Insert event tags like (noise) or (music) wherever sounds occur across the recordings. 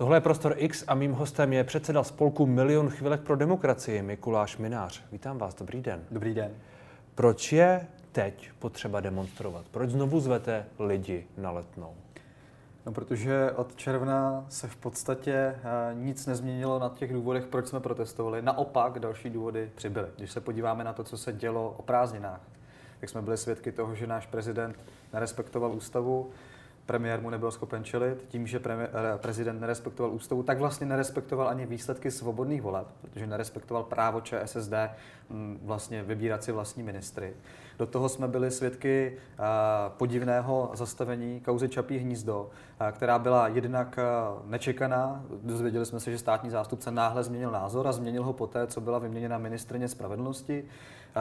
Tohle je Prostor X a mým hostem je předseda spolku Milion chvilek pro demokracii Mikuláš Minář. Vítám vás, dobrý den. Dobrý den. Proč je teď potřeba demonstrovat? Proč znovu zvete lidi na letnou? No, protože od června se v podstatě eh, nic nezměnilo na těch důvodech, proč jsme protestovali. Naopak další důvody přibyly. Když se podíváme na to, co se dělo o prázdninách, tak jsme byli svědky toho, že náš prezident nerespektoval ústavu, premiér mu nebyl schopen čelit, tím, že premiér, eh, prezident nerespektoval ústavu, tak vlastně nerespektoval ani výsledky svobodných voleb, protože nerespektoval právo ČSSD mm, vlastně vybírat si vlastní ministry. Do toho jsme byli svědky eh, podivného zastavení kauzy Čapí hnízdo, eh, která byla jednak nečekaná. Dozvěděli jsme se, že státní zástupce náhle změnil názor a změnil ho poté, co byla vyměněna ministrně spravedlnosti.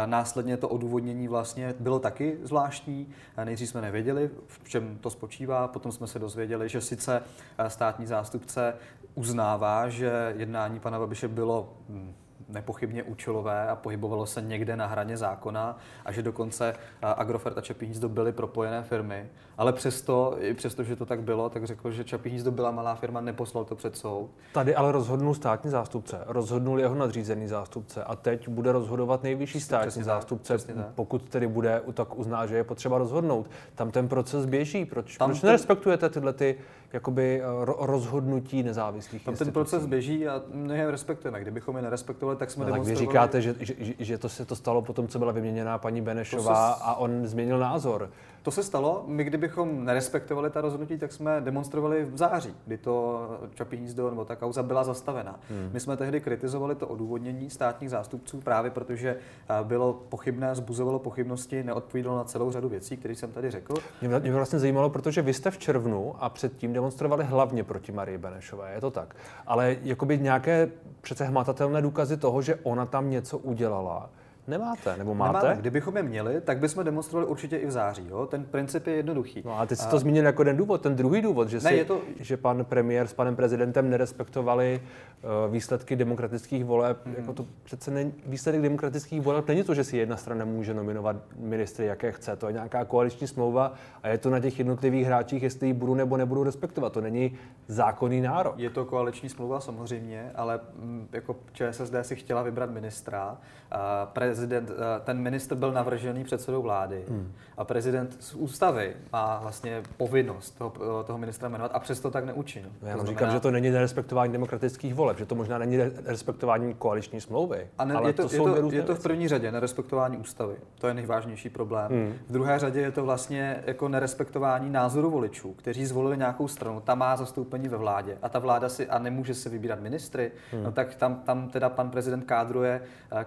Následně to odůvodnění vlastně bylo taky zvláštní. Nejdřív jsme nevěděli, v čem to spočívá, potom jsme se dozvěděli, že sice státní zástupce uznává, že jednání pana Babiše bylo hm, nepochybně účelové a pohybovalo se někde na hraně zákona a že dokonce Agrofert a Čapí hnízdo byly propojené firmy. Ale přesto, i přesto, že to tak bylo, tak řekl, že Čapí hnízdo byla malá firma, neposlal to před soud. Tady ale rozhodnul státní zástupce, rozhodnul jeho nadřízený zástupce a teď bude rozhodovat nejvyšší státní přesně zástupce, tak, tak. pokud tedy bude tak uzná, že je potřeba rozhodnout. Tam ten proces běží. Proč, Tam proč to... nerespektujete tyhle ty jakoby rozhodnutí nezávislých Tam ten proces běží a my je respektujeme. Kdybychom je nerespektovali, tak jsme no, Tak vy říkáte, že, že, že to se to stalo potom, co byla vyměněná paní Benešová se... a on změnil názor. To se stalo. My, kdybychom nerespektovali ta rozhodnutí, tak jsme demonstrovali v září, kdy to Čapí hnízdo nebo ta kauza byla zastavena. Hmm. My jsme tehdy kritizovali to odůvodnění státních zástupců právě protože bylo pochybné, zbuzovalo pochybnosti, neodpovídalo na celou řadu věcí, které jsem tady řekl. Mě, mě vlastně zajímalo, protože vy jste v červnu a předtím demonstrovali hlavně proti Marii Benešové, je to tak. Ale jakoby nějaké přece hmatatelné důkazy toho, že ona tam něco udělala, Nemáte, nebo máte? Nemáme. Kdybychom je měli, tak bychom demonstrovali určitě i v září. Jo? Ten princip je jednoduchý. No a ty jsi to zmínil jako ten důvod, ten druhý důvod, že, ne, si, je to... že pan premiér s panem prezidentem nerespektovali uh, výsledky demokratických voleb. Mm-hmm. Jako to přece ne, výsledek demokratických voleb není to, že si jedna strana může nominovat ministry, jaké chce. To je nějaká koaliční smlouva a je to na těch jednotlivých hráčích, jestli ji budu nebo nebudu respektovat. To není zákonný nárok. Je to koaliční smlouva samozřejmě, ale m, mm, jako ČSSD si chtěla vybrat ministra. A prez prezident, eh, ten ministr byl navržený předsedou vlády hmm. a prezident z ústavy má vlastně povinnost toho, eh, toho ministra jmenovat a přesto tak neučinil. Já to znamená, říkám, že to není nerespektování demokratických voleb, že to možná není nerespektování koaliční smlouvy. A ne, ale je to, to, je to, je to v první řadě nerespektování ústavy. To je nejvážnější problém. Hmm. V druhé řadě je to vlastně jako nerespektování názoru voličů, kteří zvolili nějakou stranu, ta má zastoupení ve vládě a ta vláda si a nemůže se vybírat ministry, hmm. no tak tam, tam teda pan prezident kádruje, eh,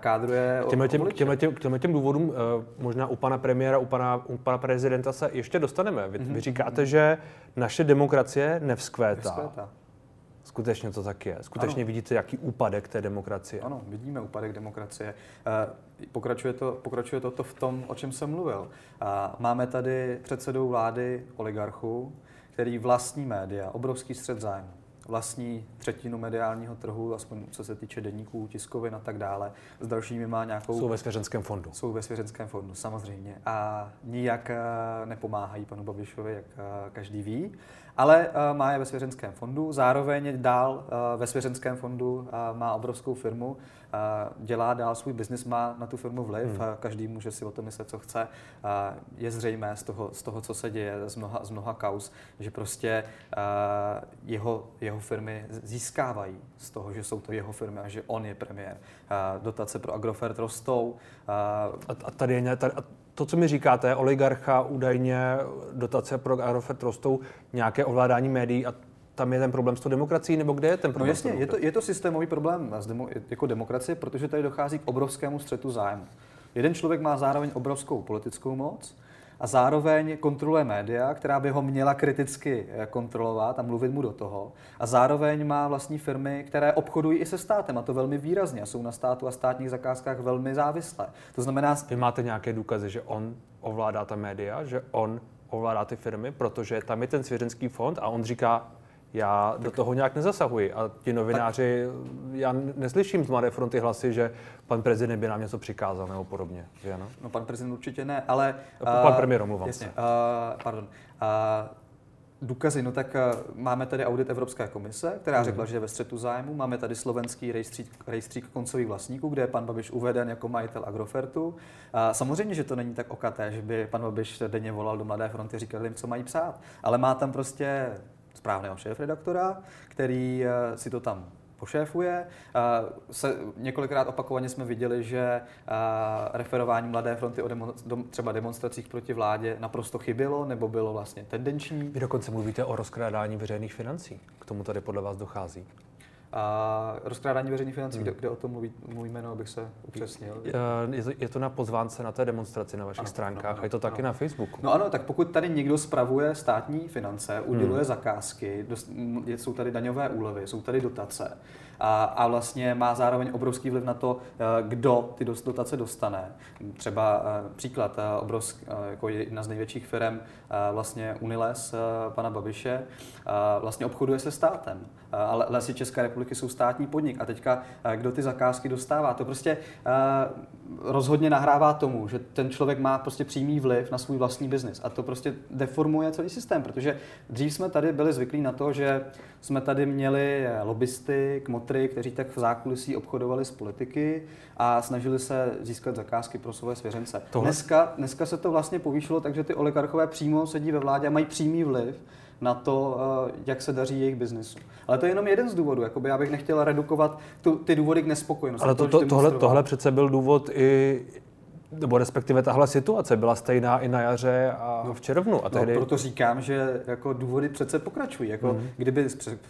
kádruje těm, těm, těm, těm, těm, těm důvodům uh, možná u pana premiéra, u pana, u pana prezidenta se ještě dostaneme. Vy, mm-hmm. vy mhm, říkáte, mm-hmm. že naše demokracie nevzkvétá. nevzkvétá. Skutečně to tak je. Skutečně ano. vidíte, jaký úpadek té demokracie. Ano, vidíme úpadek demokracie. Uh, pokračuje to, pokračuje to, to v tom, o čem jsem mluvil. Uh, máme tady předsedou vlády oligarchu, který vlastní média, obrovský střed zájmu vlastní třetinu mediálního trhu, aspoň co se týče denníků, tiskovin a tak dále. S dalšími má nějakou... Jsou ve svěřenském fondu. Jsou ve svěřenském fondu, samozřejmě. A nijak eh, nepomáhají panu Babišovi, jak eh, každý ví ale uh, má je ve svěřenském fondu. Zároveň dál uh, ve svěřenském fondu uh, má obrovskou firmu, dělá dál svůj biznis, má na tu firmu vliv, hmm. každý může si o tom myslet, co chce. Je zřejmé z toho, z toho, co se děje, z mnoha, z mnoha kaus, že prostě jeho, jeho firmy získávají z toho, že jsou to jeho firmy a že on je premiér. Dotace pro Agrofert rostou. A, a tady je, tady, to, co mi říkáte, oligarcha, údajně dotace pro Agrofert rostou, nějaké ovládání médií a tam je ten problém s tou demokracií, nebo kde je ten problém? No jasně, je to, je to systémový problém s demo, jako demokracie, protože tady dochází k obrovskému střetu zájmu. Jeden člověk má zároveň obrovskou politickou moc, a zároveň kontroluje média, která by ho měla kriticky eh, kontrolovat a mluvit mu do toho. A zároveň má vlastní firmy, které obchodují i se státem, a to velmi výrazně, a jsou na státu a státních zakázkách velmi závislé. To znamená... Vy máte nějaké důkazy, že on ovládá ta média, že on ovládá ty firmy, protože tam je ten svěřenský fond a on říká, já tak. do toho nějak nezasahuji. A ti novináři, tak. já neslyším z Mladé fronty hlasy, že pan prezident by nám něco přikázal nebo podobně. Že ano? No pan prezident určitě ne, ale... Uh, pan premiér, omlouvám jasně, se. Uh, pardon. Uh, důkazy, no tak máme tady audit Evropské komise, která hmm. řekla, že je ve střetu zájmu. Máme tady slovenský rejstřík, rejstřík koncových vlastníků, kde je pan Babiš uveden jako majitel Agrofertu. Uh, samozřejmě, že to není tak okaté, že by pan Babiš denně volal do Mladé fronty, říkal jim, co mají psát. Ale má tam prostě správného šéf-redaktora, který uh, si to tam pošéfuje. Se, několikrát opakovaně jsme viděli, že referování Mladé fronty o demo, třeba demonstracích proti vládě naprosto chybělo nebo bylo vlastně tendenční. Vy dokonce mluvíte o rozkrádání veřejných financí. K tomu tady podle vás dochází. A rozkrádání veřejných financí, hmm. kde, kde o tom mluví můj jméno, abych se upřesnil? Je to, je to na pozvánce na té demonstraci na vašich ano, stránkách ano, a je to taky ano. na Facebooku. No ano, tak pokud tady někdo spravuje státní finance, uděluje hmm. zakázky, dost, jsou tady daňové úlevy, jsou tady dotace, a, a vlastně má zároveň obrovský vliv na to, eh, kdo ty dotace dostane. Třeba eh, příklad, eh, obrovsk, jako jedna z největších firm, vlastně Uniles pana Babiše, vlastně obchoduje se státem. Ale lesy České republiky jsou státní podnik. A teďka, kdo ty zakázky dostává, to prostě rozhodně nahrává tomu, že ten člověk má prostě přímý vliv na svůj vlastní biznis. A to prostě deformuje celý systém, protože dřív jsme tady byli zvyklí na to, že jsme tady měli lobbysty, kmotry, kteří tak v zákulisí obchodovali s politiky a snažili se získat zakázky pro své svěřence. Dneska, dneska se to vlastně povýšilo, takže ty oligarchové přímo sedí ve vládě a mají přímý vliv na to, eh, jak se daří jejich biznesu. Ale to je jenom jeden z důvodů. Jakoby já bych nechtěl redukovat tu, ty důvody k nespokojenosti. Ale to, to, tohle, tohle přece byl důvod i nebo respektive tahle situace byla stejná i na jaře a no, v červnu. A no, tehdy... No, proto říkám, že jako důvody přece pokračují. Jako, mm-hmm. Kdyby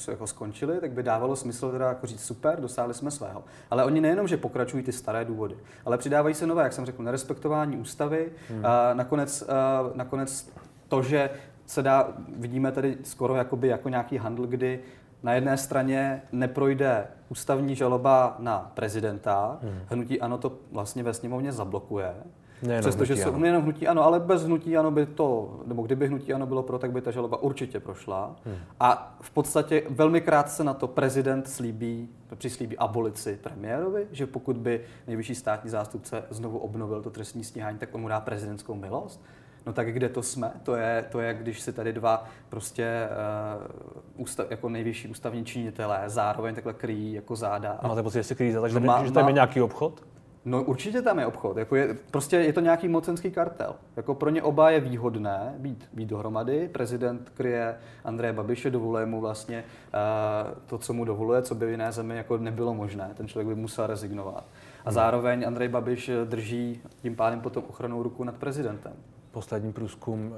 jako skončili, tak by dávalo smysl teda jako říct super, dosáhli jsme svého. Ale oni nejenom, že pokračují ty staré důvody, ale přidávají se nové, jak jsem řekl, nerespektování ústavy, mm. a nakonec, a nakonec to, že se dá, vidíme tady skoro jakoby jako nějaký handl, kdy na jedné straně neprojde ústavní žaloba na prezidenta, hmm. hnutí ano to vlastně ve sněmovně zablokuje, Přestože jsou nejenom hnutí ano, ale bez hnutí ano by to, nebo kdyby hnutí ano bylo pro, tak by ta žaloba určitě prošla. Hmm. A v podstatě velmi krátce na to prezident slíbí, přislíbí abolici premiérovi, že pokud by nejvyšší státní zástupce znovu obnovil to trestní stíhání, tak on mu dá prezidentskou milost. No tak kde to jsme? To je, to je když si tady dva prostě uh, ústav, jako nejvyšší ústavní činitelé zároveň takhle kryjí jako záda. A máte pocit, že si kryjí záda, že, no, že tam je nějaký obchod? No určitě tam je obchod. Jako je, prostě je to nějaký mocenský kartel. Jako pro ně oba je výhodné být, být dohromady. Prezident kryje Andreje Babiše, dovoluje mu vlastně uh, to, co mu dovoluje, co by v jiné zemi jako nebylo možné. Ten člověk by musel rezignovat. A hmm. zároveň Andrej Babiš drží tím pádem potom ochranou ruku nad prezidentem poslední průzkum uh,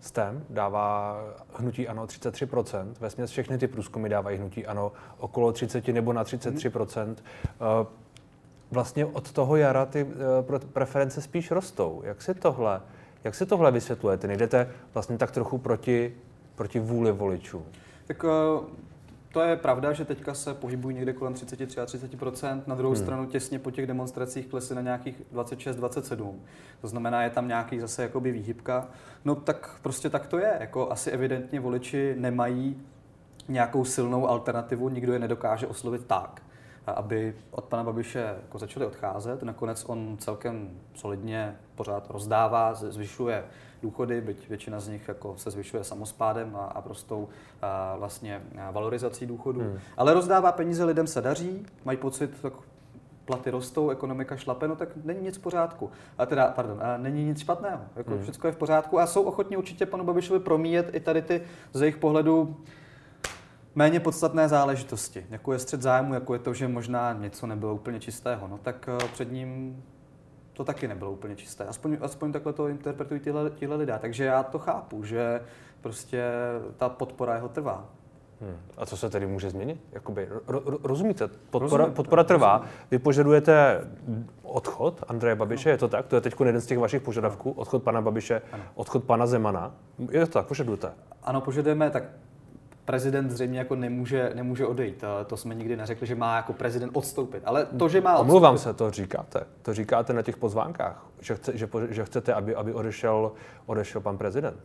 STEM dává hnutí ano 33%. Ve všechny ty průzkumy dávají hnutí ano okolo 30 nebo na 33%. Uh, eh, vlastně od toho jara ty uh, preference spíš rostou. Jak si tohle, jak si tohle vysvětlujete? Nejdete vlastně tak trochu proti, proti vůli voličů? Tak to je pravda, že teďka se pohybují někde kolem 30-33%, na druhou hmm. stranu těsně po těch demonstracích klesly na nějakých 26-27. To znamená, je tam nějaký zase jakoby výhybka. No tak prostě tak to je. Jako asi evidentně voliči nemají nějakou silnou alternativu, nikdo je nedokáže oslovit tak, aby od pana Babiše jako začali odcházet. Nakonec on celkem solidně pořád rozdává, zvyšuje důchody, byť většina z nich jako se zvyšuje samospádem a, a prostou a vlastně valorizací důchodů. Hmm. Ale rozdává peníze, lidem se daří, mají pocit, tak platy rostou, ekonomika šlape, no tak není nic v pořádku. A teda, pardon, a není nic špatného. Jako hmm. Všechno je v pořádku a jsou ochotní určitě panu Babišovi promíjet i tady ty z jejich pohledu méně podstatné záležitosti, jako je střed zájmu, jako je to, že možná něco nebylo úplně čistého, no tak eh, před ním to taky nebylo úplně čisté. Aspoň, aspoň takhle to interpretují tyhle, tyhle lidé. Takže já to chápu, že prostě ta podpora jeho trvá. Hmm. A co se tedy může změnit? Jakoby, ro, ro, rozumíte, podpora, rozumím, podpora trvá. Rozumím. Vy požadujete odchod Andreje Babiše, no. je to tak? To je teď jeden z těch vašich požadavků, odchod pana Babiše, ano. odchod pana Zemana. Je to tak, požadujete? Ano, požadujeme, tak prezident zřejmě jako nemůže, nemůže odejít. To jsme nikdy neřekli, že má jako prezident odstoupit. Ale to, že má odstoupit... Omlouvám se, to říkáte. To říkáte na těch pozvánkách, že, chce, že, že chcete, aby, aby odešel, odešel pan prezident.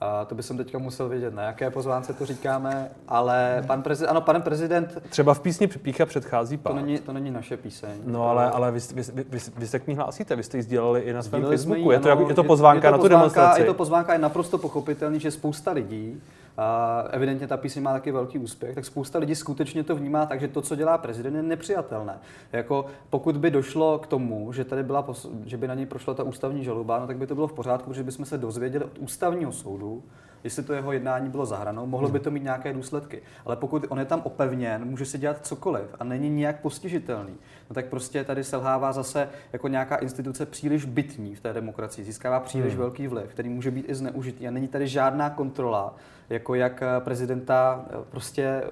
A to by jsem teďka musel vědět, na jaké pozvánce to říkáme, ale pan prezident, ano, pan prezident... Třeba v písni Pícha předchází pán. To není, to není naše píseň. No ale, ale vy, vy, vy, vy, vy se k ní hlásíte, vy jste ji sdělali i na svém Facebooku. Jí, je, to, ano, je to pozvánka je, je to na tu demonstraci. Je to pozvánka, je naprosto pochopitelný, že spousta lidí a evidentně ta píseň má taky velký úspěch, tak spousta lidí skutečně to vnímá tak, že to, co dělá prezident, je nepřijatelné. Jako pokud by došlo k tomu, že tady byla, že by na něj prošla ta ústavní žaloba, no, tak by to bylo v pořádku, protože bychom se dozvěděli od ústavního soudu, jestli to jeho jednání bylo zahranou, mohlo by to mít nějaké důsledky. Ale pokud on je tam opevněn, může si dělat cokoliv a není nijak postižitelný, no tak prostě tady selhává zase jako nějaká instituce příliš bytní v té demokracii, získává příliš hmm. velký vliv, který může být i zneužitý a není tady žádná kontrola, jako jak prezidenta eh, prostě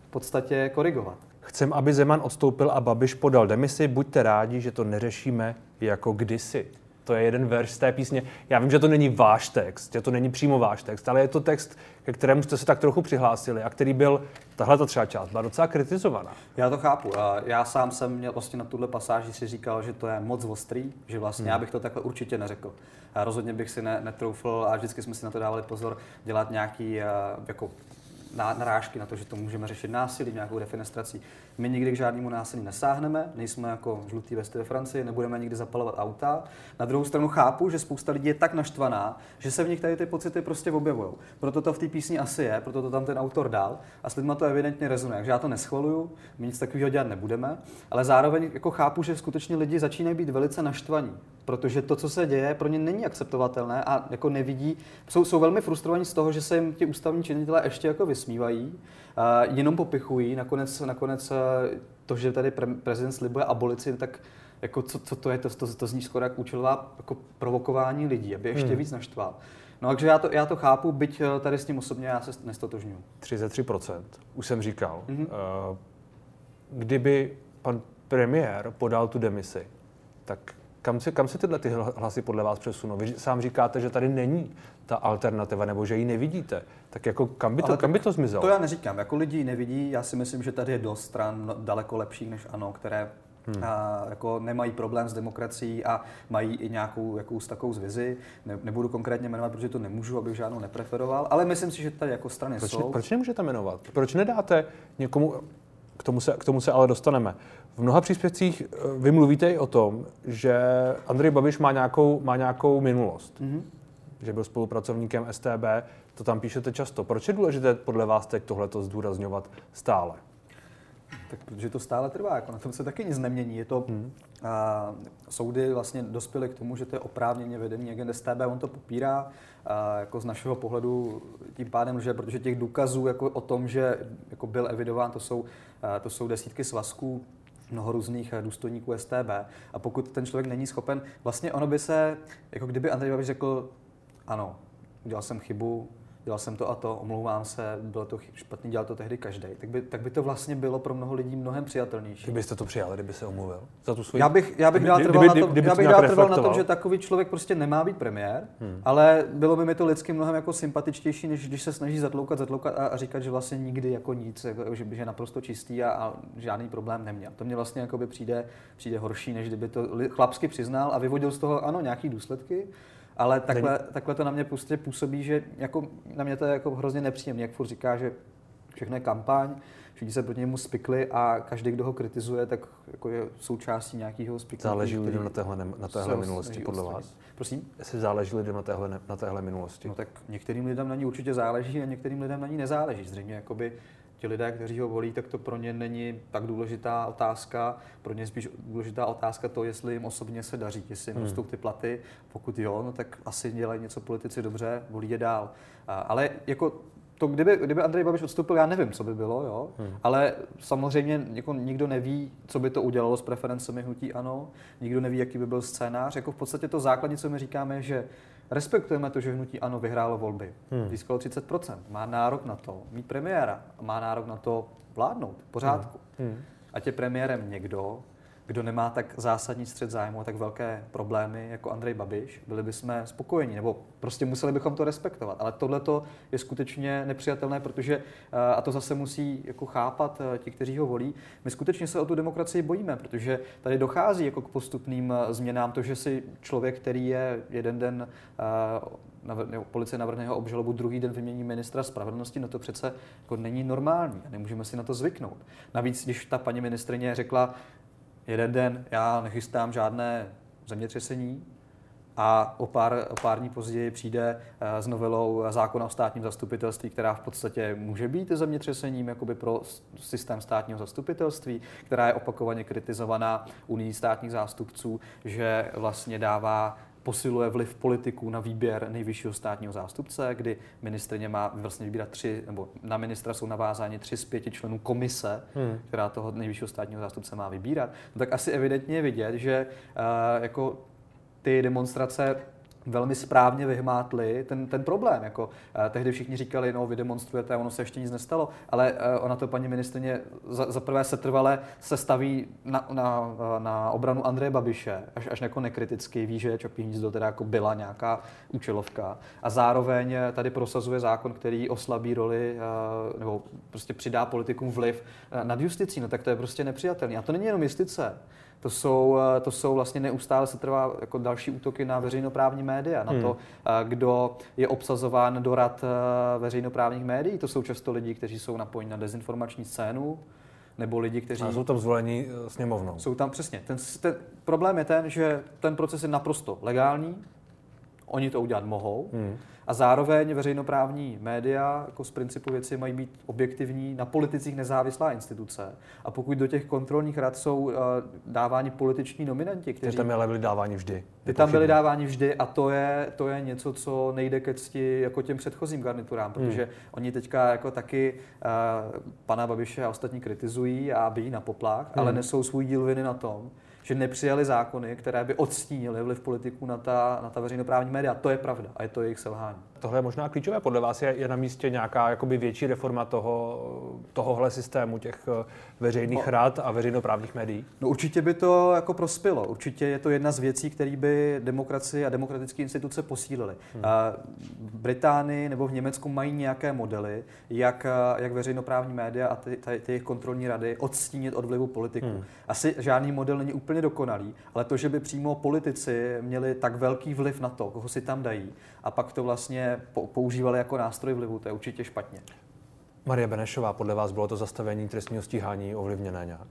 v podstatě korigovat. Chcem, aby Zeman odstoupil a Babiš podal demisi. Buďte rádi, že to neřešíme jako kdysi. To je jeden verš z té písně. Já vím, že to není váš text, že to není přímo váš text, ale je to text, ke kterému jste se tak trochu přihlásili a který byl, tahle ta třeba část, byla docela kritizovaná. Já to chápu. Já sám jsem měl vlastně na tuhle pasáži si říkal, že to je moc ostrý, že vlastně hmm. já bych to takhle určitě neřekl. Rozhodně bych si ne, netroufl a vždycky jsme si na to dávali pozor dělat nějaký jako narážky na to, že to můžeme řešit násilí, nějakou defenestrací. My nikdy k žádnému násilí nesáhneme, nejsme jako žlutý vesty ve Francii, nebudeme nikdy zapalovat auta. Na druhou stranu chápu, že spousta lidí je tak naštvaná, že se v nich tady ty pocity prostě objevují. Proto to v té písni asi je, proto to tam ten autor dal a s lidmi to evidentně rezonuje. Takže já to neschvaluju, my nic takového dělat nebudeme, ale zároveň jako chápu, že skutečně lidi začínají být velice naštvaní, protože to, co se děje, pro ně není akceptovatelné a jako nevidí, jsou, jsou velmi frustrovaní z toho, že se jim ti ústavní činitelé ještě jako vysmívají, uh, jenom popichují, nakonec, nakonec to, že tady pre, prezident slibuje abolici, tak jako co, co to je, to, to, to zní skoro jak účelová jako provokování lidí, aby ještě hmm. víc naštval. No takže já to, já to chápu, byť eh, tady s tím osobně já se nestotožňuji. 33%, už jsem říkal. Mm-hmm. Kdyby pan premiér podal tu demisi, tak kam se, kam se tyhle ty hlasy podle vás přesunou? Vy sám říkáte, že tady není ta alternativa, nebo že ji nevidíte. Tak jako kam by to, kam by to zmizelo? To já neříkám. Jako lidi nevidí, já si myslím, že tady je dost stran daleko lepších než ANO, které Hmm. A, jako nemají problém s demokracií a mají i nějakou jakou, takovou zvizi. Ne, nebudu konkrétně jmenovat, protože to nemůžu, abych žádnou nepreferoval, ale myslím si, že tady jako strany proč, jsou. Proč nemůžete jmenovat? Proč nedáte někomu, k tomu se, k tomu se ale dostaneme. V mnoha příspěvcích eh, vy mluvíte i o tom, že Andrej Babiš má nějakou, má nějakou minulost. Mm-hmm. Že byl spolupracovníkem STB, to tam píšete často. Proč je důležité podle vás teď tohleto zdůrazňovat stále? Tak protože to stále trvá, jako na tom se taky nic nemění. Je to, hmm. a, soudy vlastně dospěly k tomu, že to je oprávněně vedení agent STB, on to popírá, a, jako z našeho pohledu tím pádem, že protože těch důkazů jako o tom, že jako byl evidován, to jsou, a, to jsou desítky svazků, mnoho různých důstojníků STB. A pokud ten člověk není schopen, vlastně ono by se, jako kdyby Andrej Babiš řekl, ano, udělal jsem chybu, dělal jsem to a to, omlouvám se, bylo to špatný, dělal to tehdy každý, tak by, tak by to vlastně bylo pro mnoho lidí mnohem přijatelnější. Kdybyste to přijali, kdyby se omluvil za tu svoji... Já bych, já bych dál trval, kdyby, na, tom, kdyby já bych dál trval na tom, že takový člověk prostě nemá být premiér, hmm. ale bylo by mi to lidsky mnohem jako sympatičtější, než když se snaží zatloukat, zatloukat a, a říkat, že vlastně nikdy jako nic, jako, že, že je naprosto čistý a, a žádný problém neměl. To mě vlastně jako by přijde, přijde horší, než kdyby to chlapsky přiznal a vyvodil z toho ano nějaký důsledky, ale takhle, takhle to na mě prostě působí, že jako, na mě to je jako hrozně nepříjemné, jak furt říká, že všechno je kampaň, všichni se proti němu spikli a každý, kdo ho kritizuje, tak jako je součástí nějakého spiknutí. Záleží lidem na téhle, na téhle minulosti, podle vás? Prosím? Jestli záleží lidem na téhle, na téhle minulosti. No tak některým lidem na ní určitě záleží a některým lidem na ní nezáleží. Zřejmě jakoby ti lidé, kteří ho volí, tak to pro ně není tak důležitá otázka. Pro ně je spíš důležitá otázka to, jestli jim osobně se daří, jestli jim hmm. rostou ty platy. Pokud jo, no tak asi dělají něco politici dobře, volí je dál. Ale jako to, kdyby, kdyby Andrej Babiš odstoupil, já nevím, co by bylo, jo? Hmm. ale samozřejmě jako nikdo neví, co by to udělalo s preferencemi hnutí ANO, nikdo neví, jaký by byl scénář. Jako v podstatě to základní, co my říkáme, že Respektujeme to, že hnutí ANO vyhrálo volby. Hmm. Získalo 30%. Má nárok na to mít premiéra. Má nárok na to vládnout. V pořádku. Hmm. Hmm. Ať je premiérem někdo, kdo nemá tak zásadní střed zájmu a tak velké problémy jako Andrej Babiš, byli bychom spokojeni, nebo prostě museli bychom to respektovat. Ale tohle je skutečně nepřijatelné, protože, eh, a to zase musí jako chápat eh, ti, kteří ho volí, my skutečně se o tu demokracii bojíme, protože tady dochází jako k postupným eh, změnám, to, že si člověk, který je jeden den policie navrhne jeho obžalobu, druhý den vymění ministra spravedlnosti, no to přece jako není normální a nemůžeme si na to zvyknout. Navíc, když ta paní ministrině řekla, jeden den já nechystám žádné zemětřesení, a o pár, o pár dní později přijde s novelou zákona o státním zastupitelství, která v podstatě může být zemětřesením jakoby pro systém státního zastupitelství, která je opakovaně kritizovaná unii státních zástupců, že vlastně dává posiluje vliv politiků na výběr nejvyššího státního zástupce, kdy ministrně má vlastně vybírat tři, nebo na ministra jsou navázáni tři z pěti členů komise, hmm. která toho nejvyššího státního zástupce má vybírat. No tak asi evidentně je vidět, že uh, jako ty demonstrace velmi správně vyhmátli ten, ten problém. Jako, uh, tehdy všichni říkali, no vy demonstrujete, ono se ještě nic nestalo, ale uh, ona to paní ministrně za, za prvé setrvale se staví na, na, na obranu Andreje Babiše, až, až jako nekriticky ví, že Čapí hnízdo teda jako byla nějaká účelovka a zároveň tady prosazuje zákon, který oslabí roli uh, nebo prostě přidá politikům vliv uh, nad justicí, no tak to je prostě nepřijatelné. A to není jenom justice to jsou, eh, to jsou vlastně neustále se trvá jako další útoky na veřejnoprávní média, na hmm. to, eh, kdo je obsazován do rad eh, veřejnoprávních médií. To jsou často lidi, kteří jsou napojeni na dezinformační scénu, nebo lidi, kteří... A jsou tam zvolení sněmovnou. Jsou tam přesně. Ten, ten problém je ten, že ten proces je naprosto legální, oni to udělat mohou, hmm. A zároveň veřejnoprávní média jako z principu věci mají být objektivní, na politicích nezávislá instituce. A pokud do těch kontrolních rad jsou uh, dáváni političní nominanti, kteří... Ty tam ale byli dáváni vždy. Ty tam byli dáváni vždy a to je, to je něco, co nejde ke cti jako těm předchozím garniturám, protože hmm. oni teďka jako taky uh, pana Babiše a ostatní kritizují a bíjí na poplach, hmm. ale nesou svůj díl viny na tom, že nepřijali zákony, které by odstínily vliv politiků na ta, na ta veřejnoprávní média. To je pravda a je to jejich selhání. Tohle je možná klíčové. Podle vás je, je na místě nějaká jakoby větší reforma toho, tohohle systému těch eh, veřejných no, rad a veřejnoprávních médií? No určitě by to jako prospělo. Určitě je to jedna z věcí, které by demokracii a demokratické instituce posílily. Hmm. V Británii nebo v Německu mají nějaké modely, jak, eh, jak veřejnoprávní média a ty, ty, ty jejich kontrolní rady odstínit od vlivu politiků. Hmm. Asi žádný model není úplně dokonalý, ale to, že by přímo politici měli tak velký vliv na to, koho si tam dají, a pak to používali jako nástroj vlivu, to je určitě špatně. Marie Benešová, podle vás bylo to zastavení trestního stíhání ovlivněné nějak?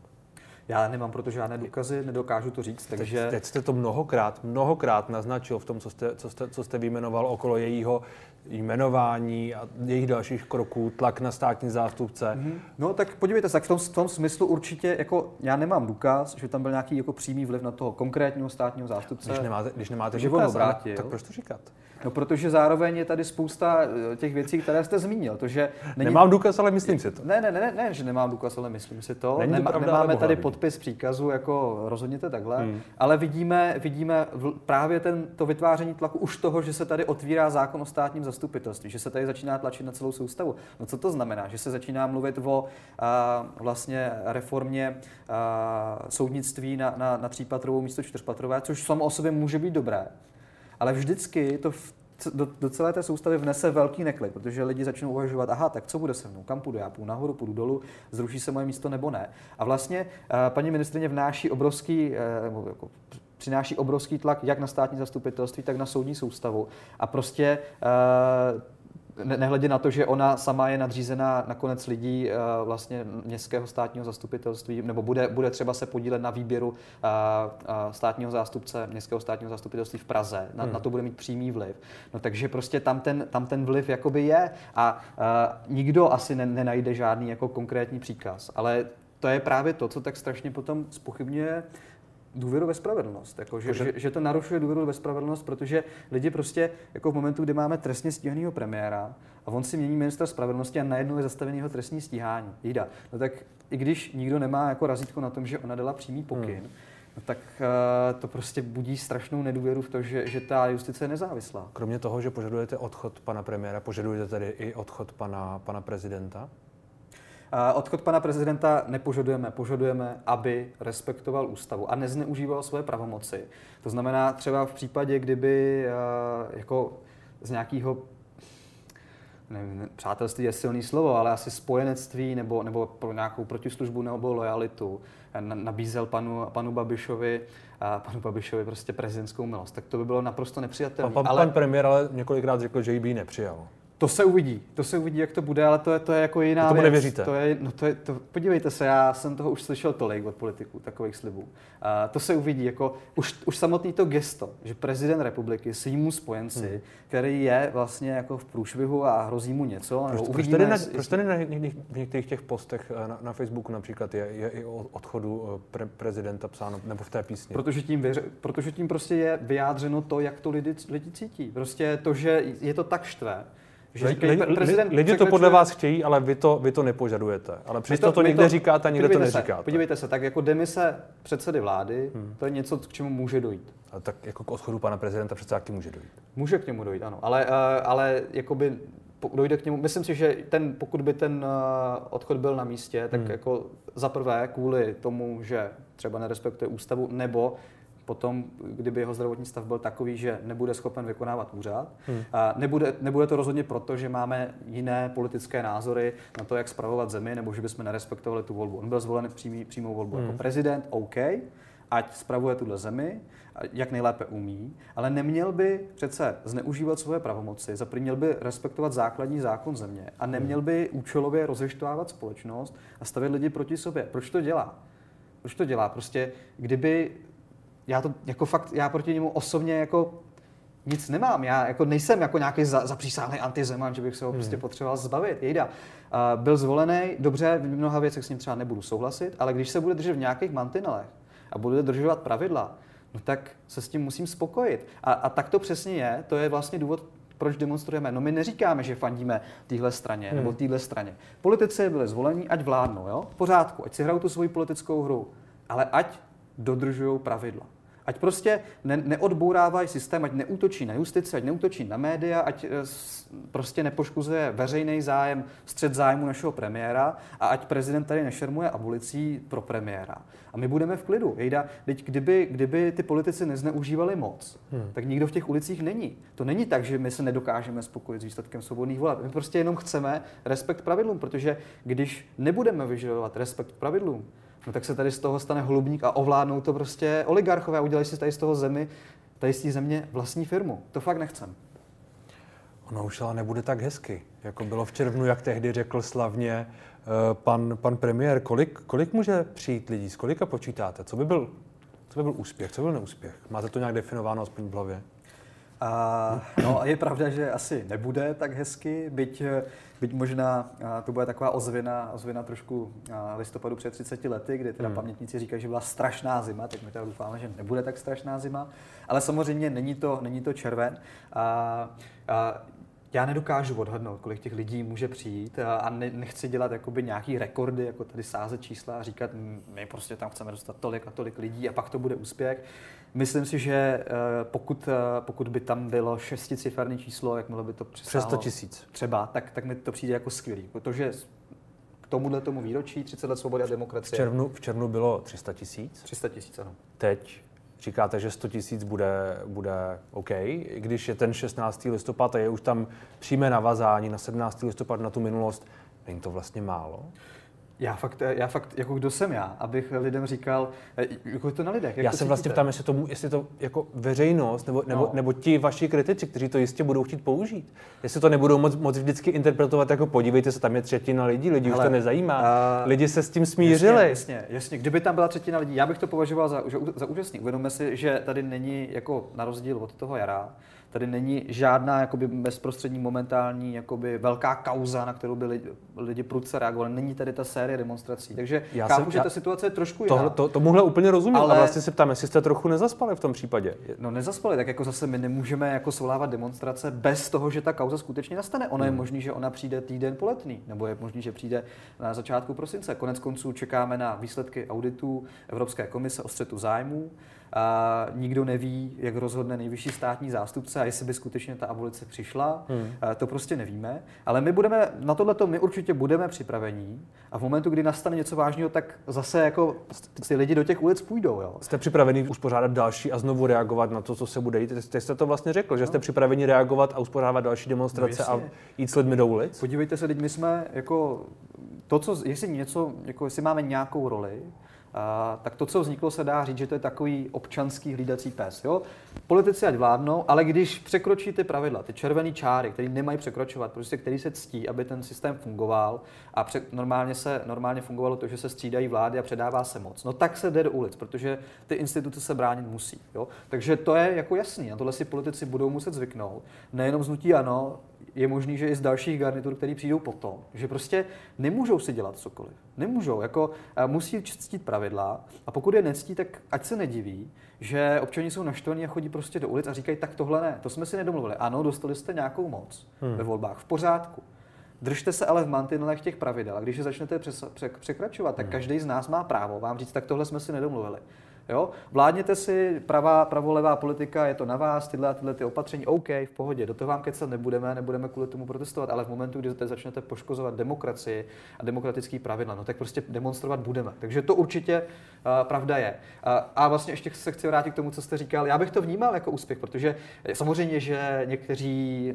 Já nemám proto žádné důkazy, nedokážu to říct, takže... Teď, teď jste to mnohokrát, mnohokrát naznačil v tom, co jste, co jste, co jste vyjmenoval okolo jejího jmenování a jejich dalších kroků, tlak na státní zástupce. Mm-hmm. No tak podívejte se, tak v tom, v tom smyslu určitě, jako já nemám důkaz, že tam byl nějaký jako přímý vliv na toho konkrétního státního zástupce. Když nemáte, když nemáte důkaz, tak proč to říkat? No, protože zároveň je tady spousta eh, těch věcí, které jste zmínil. To, že není... Nemám důkaz, ale myslím si to. Ne, ne, ne, ne, že nemám důkaz, ale myslím si to. Není to Nemá, pravda, nemáme tady podpis příkazu, jako rozhodněte takhle, hmm. ale vidíme, vidíme právě ten, to vytváření tlaku už toho, že se tady otvírá zákon o státním zastupitelství, že se tady začíná tlačit na celou soustavu. No co to znamená? Že se začíná mluvit o a, vlastně reformě a, soudnictví na, na, na třípatrovou místo čtyřpatrové, což samo o sobě může být dobré ale vždycky to v, do, do celé té soustavy vnese velký neklid, protože lidi začnou uvažovat, aha, tak co bude se mnou, kam půjdu, já půjdu nahoru, půjdu dolů, zruší se moje místo nebo ne. A vlastně uh, paní ministrině vnáší obrovský, uh, jako, přináší obrovský tlak jak na státní zastupitelství, tak na soudní soustavu. A prostě uh, nehledě na to, že ona sama je nadřízená nakonec lidí eh, vlastně městského státního zastupitelství, nebo bude, bude třeba se podílet na výběru eh, eh, státního zástupce, městského státního zastupitelství v Praze. Na, hmm. na to bude mít přímý vliv. No takže prostě tam ten, tam ten vliv jakoby je a nikdo asi nenajde žádný jako konkrétní příkaz, ale to je právě to, co tak strašně potom spochybňuje důvěru ve spravedlnost. Jako, že, že, že to narušuje důvěru ve spravedlnost, protože lidi prostě jako v momentu, kdy máme trestně stíhaného premiéra a on si mění ministra spravedlnosti a najednou je zastavený jeho trestní stíhání. Jída. No tak i když nikdo nemá jako razítko na tom, že ona dala přímý pokyn, hmm. No tak uh, to prostě budí strašnou nedůvěru v to, že, že ta justice je nezávislá. Kromě toho, že požadujete odchod pana premiéra, požadujete tedy i odchod pana, pana prezidenta? Odchod pana prezidenta nepožadujeme, požadujeme, aby respektoval ústavu a nezneužíval své pravomoci. To znamená třeba v případě, kdyby eh, jako z nějakého nevím, přátelství je silný slovo, ale asi spojenectví nebo, nebo pro nějakou protislužbu nebo lojalitu nabízel panu, panu Babišovi a panu Babišovi prostě prezidentskou milost. Tak to by bylo naprosto nepřijatelné. pan, ale... pan premiér ale několikrát řekl, že ji by nepřijal. To se uvidí, to se uvidí, jak to bude, ale to je, to je jako jiná to věc. nevěříte. To je, no to je, to, podívejte se, já jsem toho už slyšel tolik od politiků, takových slibů. Uh, to se uvidí, jako už, už samotný to gesto, že prezident republiky svýmu spojenci, hmm. který je vlastně jako v průšvihu a hrozí mu něco. Proč, proč tady, na, proč tady na, v některých těch postech eh, na, na Facebooku například je, je i o odchodu eh, pre, prezidenta psáno, nebo v té písni? Protože tím, věř, protože tím prostě je vyjádřeno to, jak to lidi, lidi cítí. Prostě to, že je to tak štve, že říkají, lidi, prezident lidi to podle vás chtějí, ale vy to, vy to nepožadujete. Ale přesto to, to někde to, říkáte a někde to neříkáte. Se, podívejte se, tak jako demise předsedy vlády, hmm. to je něco, k čemu může dojít. A tak jako k odchodu pana prezidenta přece taky může dojít. Může k němu dojít, ano. Ale, uh, ale jakoby dojde k němu, myslím si, že ten, pokud by ten uh, odchod byl na místě, tak hmm. jako za prvé kvůli tomu, že třeba nerespektuje ústavu, nebo potom, kdyby jeho zdravotní stav byl takový, že nebude schopen vykonávat úřad. Hmm. A nebude, nebude to rozhodně proto, že máme jiné politické názory na to, jak spravovat zemi, nebo že bychom nerespektovali tu volbu. On byl zvolen přímý, přímou volbu jako hmm. jako prezident, OK, ať spravuje tuhle zemi, jak nejlépe umí, ale neměl by přece zneužívat svoje pravomoci, za měl by respektovat základní zákon země a neměl by účelově rozeštovávat společnost a stavět lidi proti sobě. Proč to dělá? Proč to dělá? Prostě kdyby já to jako fakt, já proti němu osobně jako nic nemám. Já jako nejsem jako nějaký za, zapřísáhlý antizeman, že bych se ho prostě hmm. potřeboval zbavit. Jejda. Uh, byl zvolený, dobře, v mnoha věcech s ním třeba nebudu souhlasit, ale když se bude držet v nějakých mantinelech a bude dodržovat pravidla, no tak se s tím musím spokojit. A, a tak to přesně je, to je vlastně důvod, proč demonstrujeme. No my neříkáme, že fandíme téhle straně hmm. nebo téhle straně. Politici byli zvolení, ať vládnou, jo? V pořádku, ať si hrajou tu svoji politickou hru, ale ať dodržují pravidla. Ať prostě ne, neodbourávají systém, ať neútočí na justici, ať neútočí na média, ať eh, prostě nepoškuzuje veřejný zájem, střed zájmu našeho premiéra a ať prezident tady nešermuje abolicí pro premiéra. A my budeme v klidu. Jejda, teď kdyby, kdyby ty politici nezneužívali moc, hmm. tak nikdo v těch ulicích není. To není tak, že my se nedokážeme spokojit s výsledkem svobodných voleb. My prostě jenom chceme respekt pravidlům, protože když nebudeme vyžadovat respekt pravidlům, no tak se tady z toho stane hlubník a ovládnou to prostě oligarchové a udělají si tady z toho zemi, tady z té země vlastní firmu. To fakt nechcem. Ono už ale nebude tak hezky, jako bylo v červnu, jak tehdy řekl slavně eh, pan, pan premiér. Kolik, kolik může přijít lidí, z kolika počítáte? Co by, byl, co by byl úspěch, co byl neúspěch? Máte to nějak definováno aspoň v hlavě? A, no a je pravda, že asi nebude tak hezky, byť, byť možná to bude taková ozvěna, ozvěna trošku listopadu před 30 lety, kdy teda hmm. pamětníci říkají, že byla strašná zima, tak my teda doufáme, že nebude tak strašná zima, ale samozřejmě není to, není to červen. A, a já nedokážu odhadnout, kolik těch lidí může přijít a ne, nechci dělat jakoby nějaký rekordy, jako tady sázet čísla a říkat, my prostě tam chceme dostat tolik a tolik lidí a pak to bude úspěch. Myslím si, že eh, pokud, eh, pokud by tam bylo šesticiferné číslo, jakmile by to přesáhlo... Přes 100 tisíc. Třeba, tak, tak mi to přijde jako skvělý. Protože k tomuhle tomu výročí 30 let svobody a demokracie. V červnu, v červnu bylo 300 tisíc. 300 tisíc, ano. Teď říkáte, že 100 tisíc bude, bude OK, když je ten 16. listopad a je už tam přímé navazání na 17. listopad na tu minulost, není to vlastně málo? Já fakt, já fakt, jako kdo jsem já, abych lidem říkal, eh, jako je to na lidech. Jak já se vlastně ptám, jestli to, jestli to jako veřejnost, nebo, nebo, no. nebo ti vaši kritici, kteří to jistě budou chtít použít, jestli to nebudou moc, moc vždycky interpretovat jako podívejte se, tam je třetina lidí, lidi Hele, už to nezajímá, uh, lidi se s tím smířili. Jasně, jasně, jasně, kdyby tam byla třetina lidí, já bych to považoval za, za úžasný. Uvědomme si, že tady není jako na rozdíl od toho jara, Tady není žádná jakoby bezprostřední momentální jakoby velká kauza, na kterou by lidi, lidi prudce reagovali. Není tady ta série demonstrací. Takže já chápu, jsem, že ta situace je trošku jiná. Tohle, to, tomuhle úplně rozumím, ale... a vlastně se ptám, jestli jste trochu nezaspali v tom případě. No nezaspali, tak jako zase my nemůžeme jako svolávat demonstrace bez toho, že ta kauza skutečně nastane. Ono hmm. je možný, že ona přijde týden poletný, nebo je možný, že přijde na začátku prosince. Konec konců čekáme na výsledky auditů Evropské komise o střetu zájmů. A nikdo neví, jak rozhodne nejvyšší státní zástupce a jestli by skutečně ta abolice přišla. Hmm. A to prostě nevíme. Ale my budeme, na tohleto my určitě budeme připravení a v momentu, kdy nastane něco vážného, tak zase jako ty lidi do těch ulic půjdou. Jo. Jste připraveni uspořádat další a znovu reagovat na to, co se bude jít? Teď jste to vlastně řekl, že no. jste připraveni reagovat a uspořádat další demonstrace no, a jít s lidmi do ulic? Podívejte se, teď my jsme jako to, co, jestli něco, jako jestli máme nějakou roli, tak to, co vzniklo, se dá říct, že to je takový občanský hlídací pes. Jo? Politici ať vládnou, ale když překročí ty pravidla, ty červené čáry, které nemají překročovat, prostě který se ctí, aby ten systém fungoval a pře- normálně se normálně fungovalo to, že se střídají vlády a předává se moc, no tak se jde do ulic, protože ty instituce se bránit musí. Jo? Takže to je jako jasný, na tohle si politici budou muset zvyknout. Nejenom znutí ano, je možný, že i z dalších garnitur, které přijdou potom, že prostě nemůžou si dělat cokoliv. Nemůžou, jako musí ctít pravidla a pokud je nectí, tak ať se nediví, že občani jsou naštvaní a chodí prostě do ulic a říkají, tak tohle ne, to jsme si nedomluvili. Ano, dostali jste nějakou moc hmm. ve volbách, v pořádku. Držte se ale v mantinelech těch pravidel a když je začnete překračovat, tak hmm. každý z nás má právo vám říct, tak tohle jsme si nedomluvili. Jo? Vládněte si, pravá, pravolevá politika, je to na vás, tyhle a tyhle ty opatření, OK, v pohodě, do toho vám kecat nebudeme, nebudeme kvůli tomu protestovat, ale v momentu, kdy začnete poškozovat demokracii a demokratický pravidla, no tak prostě demonstrovat budeme. Takže to určitě uh, pravda je. Uh, a vlastně ještě se chci vrátit k tomu, co jste říkal. Já bych to vnímal jako úspěch, protože samozřejmě, že někteří,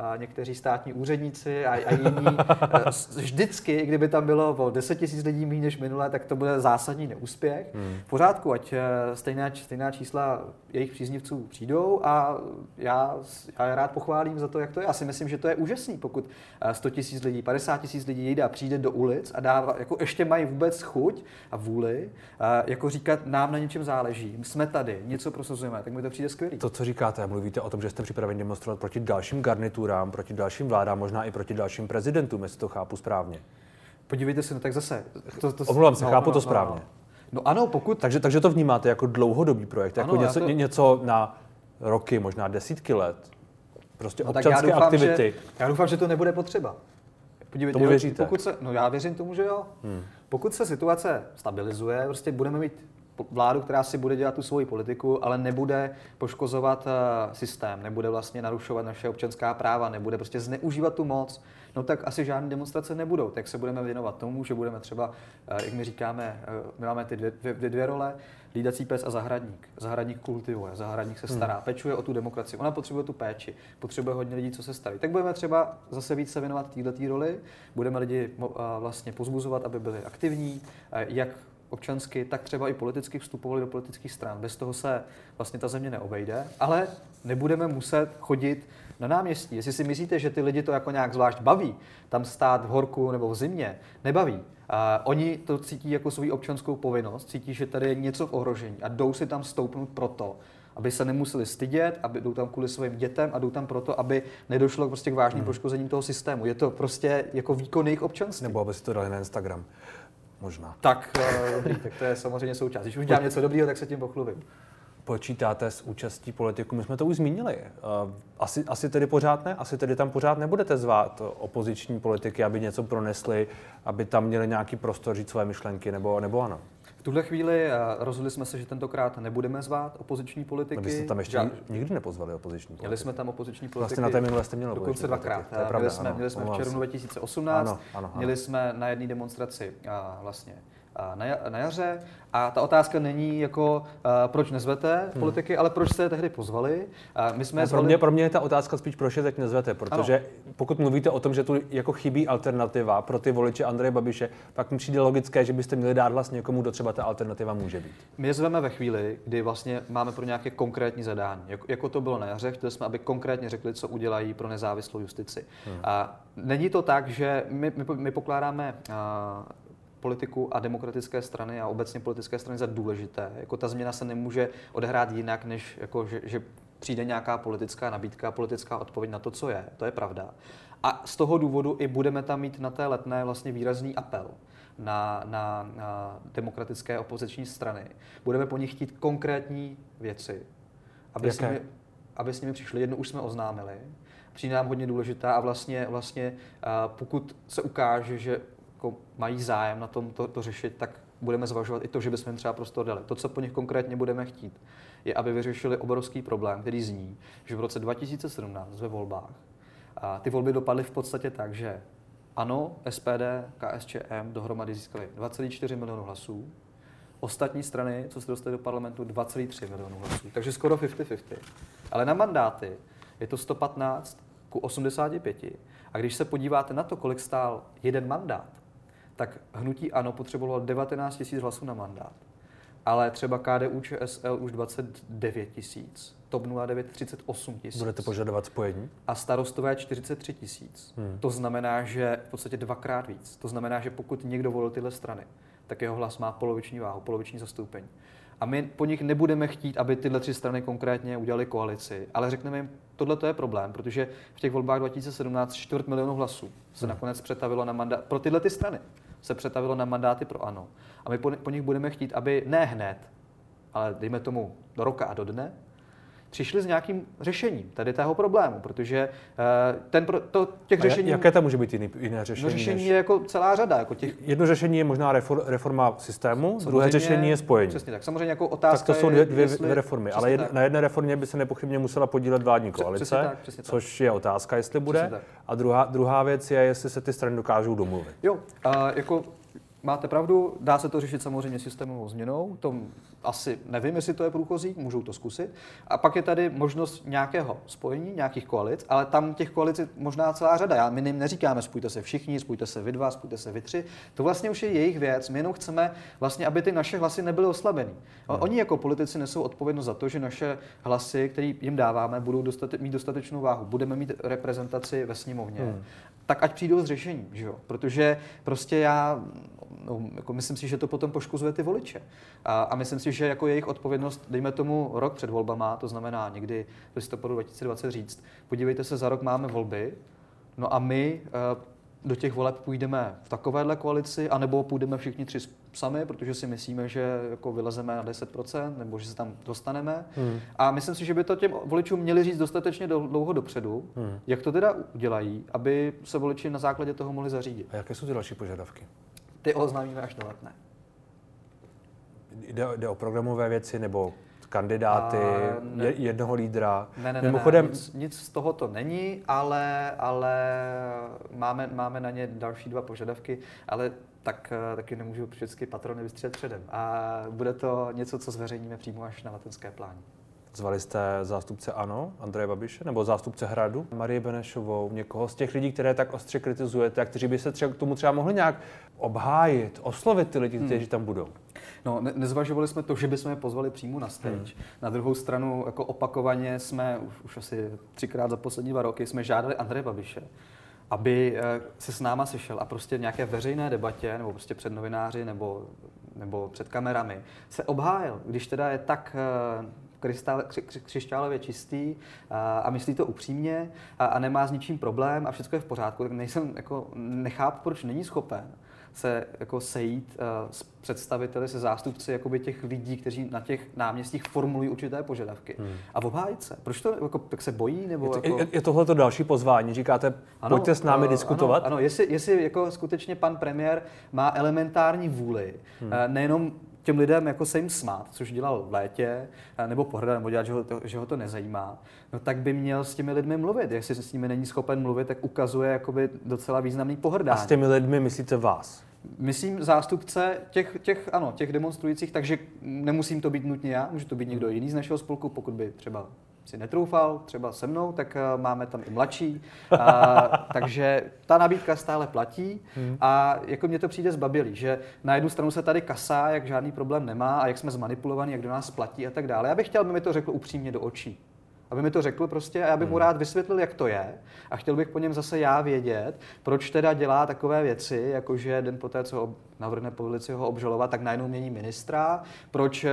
uh, někteří státní úředníci a, a jiní uh, vždycky, kdyby tam bylo o 10 000 lidí méně než minulé, tak to bude zásadní neúspěch. Hmm. V pořádku, ať Eh, stejná, stejná čísla jejich příznivců přijdou a já, já je rád pochválím za to, jak to je. Já si myslím, že to je úžasný, pokud 100 eh, tisíc lidí, 50 tisíc lidí jde a přijde do ulic a dává, jako ještě mají vůbec chuť a vůli, eh, jako říkat, nám na něčem záleží, jsme tady, něco prosazujeme, tak mi to přijde skvělý. To, co říkáte, mluvíte o tom, že jste připraveni demonstrovat proti dalším garniturám, proti dalším vládám, možná i proti dalším prezidentům, jestli to chápu správně. Podívejte se, no tak zase. To, to, Omlouvám se, no, chápu no, to správně. No, no. No ano, pokud... Takže, takže to vnímáte jako dlouhodobý projekt, jako ano, něco, to... něco na roky, možná desítky let. Prostě no, občanské já doufám, aktivity. Že, já doufám, že to nebude potřeba. Podívejte, tomu věříte? Pokud se, no já věřím tomu, že jo. Hmm. Pokud se situace stabilizuje, prostě budeme mít vládu, která si bude dělat tu svoji politiku, ale nebude poškozovat uh, systém, nebude vlastně narušovat naše občanská práva, nebude prostě zneužívat tu moc, no tak asi žádné demonstrace nebudou. Tak se budeme věnovat tomu, že budeme třeba, uh, jak my říkáme, uh, my máme ty dvě, dvě, dvě role, hlídací pes a zahradník. Zahradník kultivuje, zahradník se stará, hmm. pečuje o tu demokracii. Ona potřebuje tu péči, potřebuje hodně lidí, co se staví. Tak budeme třeba zase víc se věnovat této roli, budeme lidi vlastně pozbuzovat, aby byli aktivní, jak občansky, tak třeba i politicky vstupovali do politických stran. Bez toho se vlastně ta země neobejde, ale nebudeme muset chodit na náměstí. Jestli si myslíte, že ty lidi to jako nějak zvlášť baví, tam stát v horku nebo v zimě, nebaví. A oni to cítí jako svou občanskou povinnost, cítí, že tady je něco v ohrožení a jdou si tam stoupnout proto, aby se nemuseli stydět, aby jdou tam kvůli svým dětem a jdou tam proto, aby nedošlo prostě k vážným hmm. poškozením toho systému. Je to prostě jako výkon jejich občanství. Nebo aby si to dali na Instagram možná. Tak, uh, dobrý, tak to je samozřejmě součást. Když už dělám něco dobrého, tak se tím pochlubím. Počítáte s účastí politiků? My jsme to už zmínili. Eh, asi, asi tedy pořád ne? Asi tedy tam pořád nebudete zvát opoziční politiky, aby něco pronesli, aby tam měli nějaký prostor říct své myšlenky, nebo, nebo ano? tuhle chvíli eh, rozhodli jsme se, že tentokrát nebudeme zvát opoziční politiky. Vy jste tam ještě Ža- nikdy nepozvali opoziční politiky. Měli jsme tam opoziční politiky. Vlastně na té minulé jste měli Dokonce dvakrát. Měli jsme, ano, měli jsme v červnu 2018, ano, ano, ano. měli jsme na jedné demonstraci a vlastně na, jaře. A ta otázka není jako, proč nezvete hmm. politiky, hmm. ale proč jste je tehdy pozvali. My jsme no, zvali... pro, mě, pro mě je ta otázka spíš, proč je teď nezvete, protože ano. pokud mluvíte o tom, že tu jako chybí alternativa pro ty voliče Andreje Babiše, pak mi přijde logické, že byste měli dát hlas někomu, kdo třeba ta alternativa může být. My je zveme ve chvíli, kdy vlastně máme pro nějaké konkrétní zadání. Jako, jako to bylo na jaře, chtěli jsme, aby konkrétně řekli, co udělají pro nezávislou justici. Hmm. A není to tak, že my, my, my pokládáme uh, politiku a demokratické strany a obecně politické strany za důležité. Jako ta změna se nemůže odehrát jinak, než jako, že, že přijde nějaká politická nabídka, politická odpověď na to, co je. To je pravda. A z toho důvodu i budeme tam mít na té letné vlastně výrazný apel na, na, na demokratické opoziční strany. Budeme po nich chtít konkrétní věci, aby, s nimi, aby s nimi přišli. Jednu už jsme oznámili, přijde nám hodně důležitá a vlastně, vlastně pokud se ukáže, že jako mají zájem na tom to, to řešit, tak budeme zvažovat i to, že bychom jim třeba prostor dali. To, co po nich konkrétně budeme chtít, je, aby vyřešili obrovský problém, který zní, že v roce 2017 ve volbách a ty volby dopadly v podstatě tak, že ano, SPD, KSČM dohromady získali 2,4 milionu hlasů, ostatní strany, co se dostaly do parlamentu, 2,3 milionu hlasů. Takže skoro 50-50. Ale na mandáty je to 115 ku 85. A když se podíváte na to, kolik stál jeden mandát, tak hnutí ANO potřebovalo 19 000 hlasů na mandát. Ale třeba KDU ČSL už 29 tisíc, TOP 09 38 tisíc. Budete požadovat spojení? A starostové 43 tisíc. Hmm. To znamená, že v podstatě dvakrát víc. To znamená, že pokud někdo volil tyhle strany, tak jeho hlas má poloviční váhu, poloviční zastoupení. A my po nich nebudeme chtít, aby tyhle tři strany konkrétně udělali koalici, ale řekneme jim, tohle to je problém, protože v těch volbách 2017 čtvrt milionu hlasů se hmm. nakonec přetavilo na mandát pro tyhle ty strany se přetavilo na mandáty pro ANO. A my po, nich budeme chtít, aby ne hned, ale dejme tomu do roka a do dne, přišli s nějakým řešením tady tého problému, protože uh, ten pro, to, těch a řešení... Jaké tam může být jiný, jiné řešení? No řešení než... je jako celá řada. Jako těch... Jedno řešení je možná reforma systému, Samozřejmě, druhé řešení je spojení. Přesně tak. Samozřejmě jako otázka tak to jsou dvě, dvě, jestli... dvě reformy, ale jed, na jedné reformě by se nepochybně musela podílet vládní koalice, přesně tak, přesně tak. což je otázka, jestli bude. A druhá, druhá věc je, jestli se ty strany dokážou domluvit. Jo, uh, jako máte pravdu, dá se to řešit samozřejmě systémovou změnou, to asi nevím, jestli to je průchozí, můžou to zkusit. A pak je tady možnost nějakého spojení, nějakých koalic, ale tam těch koalic je možná celá řada. Já, my jim neříkáme, spojte se všichni, spojte se vy dva, spojte se vy tři. To vlastně už je jejich věc. My jenom chceme, vlastně, aby ty naše hlasy nebyly oslabeny. Hmm. Oni jako politici nesou odpovědnost za to, že naše hlasy, které jim dáváme, budou dostate, mít dostatečnou váhu. Budeme mít reprezentaci ve sněmovně. Hmm. Tak ať přijdou s řešením, že jo? Protože prostě já no, jako myslím si, že to potom poškozuje ty voliče. A, a myslím si, že jako jejich odpovědnost, dejme tomu rok před volbama, to znamená někdy v listopadu 2020 říct, podívejte se, za rok máme volby, no a my uh, do těch voleb půjdeme v takovéhle koalici, anebo půjdeme všichni tři sami, protože si myslíme, že jako vylezeme na 10%, nebo že se tam dostaneme. Hmm. A myslím si, že by to těm voličům měli říct dostatečně dlouho dopředu, hmm. jak to teda udělají, aby se voliči na základě toho mohli zařídit. A jaké jsou ty další požadavky? Ty oznámíme až do letné. Jde, jde o programové věci nebo kandidáty, a ne, jednoho lídra. Ne, ne, Mimochodem, ne, nic, nic z toho to není, ale, ale máme, máme na ně další dva požadavky, ale tak taky nemůžu všechny patrony vystřílet předem. A bude to něco, co zveřejníme přímo až na letenské pláně. Zvali jste zástupce ANO, Andreje Babiše, nebo zástupce Hradu, Marie Benešovou, někoho z těch lidí, které tak ostře kritizujete a kteří by se třeba k tomu třeba mohli nějak obhájit, oslovit ty lidi, kteří hmm. tam budou? No, ne- nezvažovali jsme to, že bychom je pozvali přímo na stage. Hmm. Na druhou stranu, jako opakovaně jsme, už, už asi třikrát za poslední dva roky, jsme žádali Andreje Babiše, aby eh, se s náma sešel a prostě v nějaké veřejné debatě, nebo prostě před novináři, nebo, nebo před kamerami, se obhájil, když teda je tak eh, křišťálově čistý a, a myslí to upřímně a, a nemá s ničím problém a všechno je v pořádku, tak nejsem, jako, nechápu, proč není schopen se jako sejít uh, s představiteli, se zástupci jakoby těch lidí, kteří na těch náměstích formulují určité požadavky. Hmm. A obhájit se. Proč to jako, tak se bojí? Nebo je, to, jako... je, je tohle to další pozvání? Říkáte, ano, pojďte s námi uh, diskutovat? Ano, ano jestli, jestli jako skutečně pan premiér má elementární vůli, hmm. uh, nejenom těm lidem jako se jim smát, což dělal v létě, nebo pohrdat, nebo dělat, že ho, to, že ho to nezajímá, no tak by měl s těmi lidmi mluvit. Jestli s nimi není schopen mluvit, tak ukazuje jakoby docela významný pohrdání. A s těmi lidmi myslíte vás? Myslím zástupce těch, těch, ano, těch demonstrujících, takže nemusím to být nutně já, může to být někdo jiný z našeho spolku, pokud by třeba si netroufal, třeba se mnou, tak uh, máme tam i mladší. Uh, (laughs) takže ta nabídka stále platí hmm. a jako mně to přijde zbabilý, že na jednu stranu se tady kasá, jak žádný problém nemá a jak jsme zmanipulovaní, jak do nás platí a tak dále. Já bych chtěl, aby mi to řekl upřímně do očí. Aby mi to řekl prostě a já bych mu hmm. rád vysvětlil, jak to je. A chtěl bych po něm zase já vědět, proč teda dělá takové věci, jako že den poté, co navrhne policii ho obžalovat, tak najednou mění ministra, proč eh,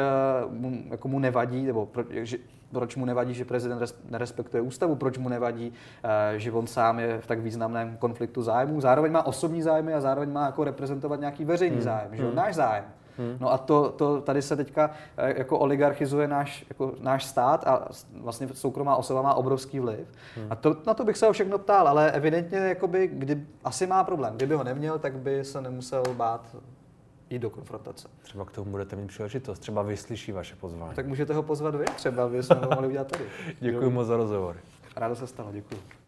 mu, jako mu nevadí, nebo proč, že, proč mu nevadí, že prezident nerespektuje ústavu, proč mu nevadí, eh, že on sám je v tak významném konfliktu zájmů. Zároveň má osobní zájmy a zároveň má jako reprezentovat nějaký veřejný hmm. zájem, že hmm. náš zájem. Hmm. No a to, to tady se teďka eh, jako oligarchizuje náš, jako náš stát a vlastně soukromá osoba má obrovský vliv. Hmm. A to, na to bych se ho všechno ptal, ale evidentně jakoby, kdy, asi má problém. Kdyby ho neměl, tak by se nemusel bát jít do konfrontace. Třeba k tomu budete mít příležitost, třeba vyslyší vaše pozvání. Tak můžete ho pozvat vy, třeba by jsme ho mohli udělat tady. (laughs) Děkuji moc za rozhovor. Rádo se stalo, děkuji.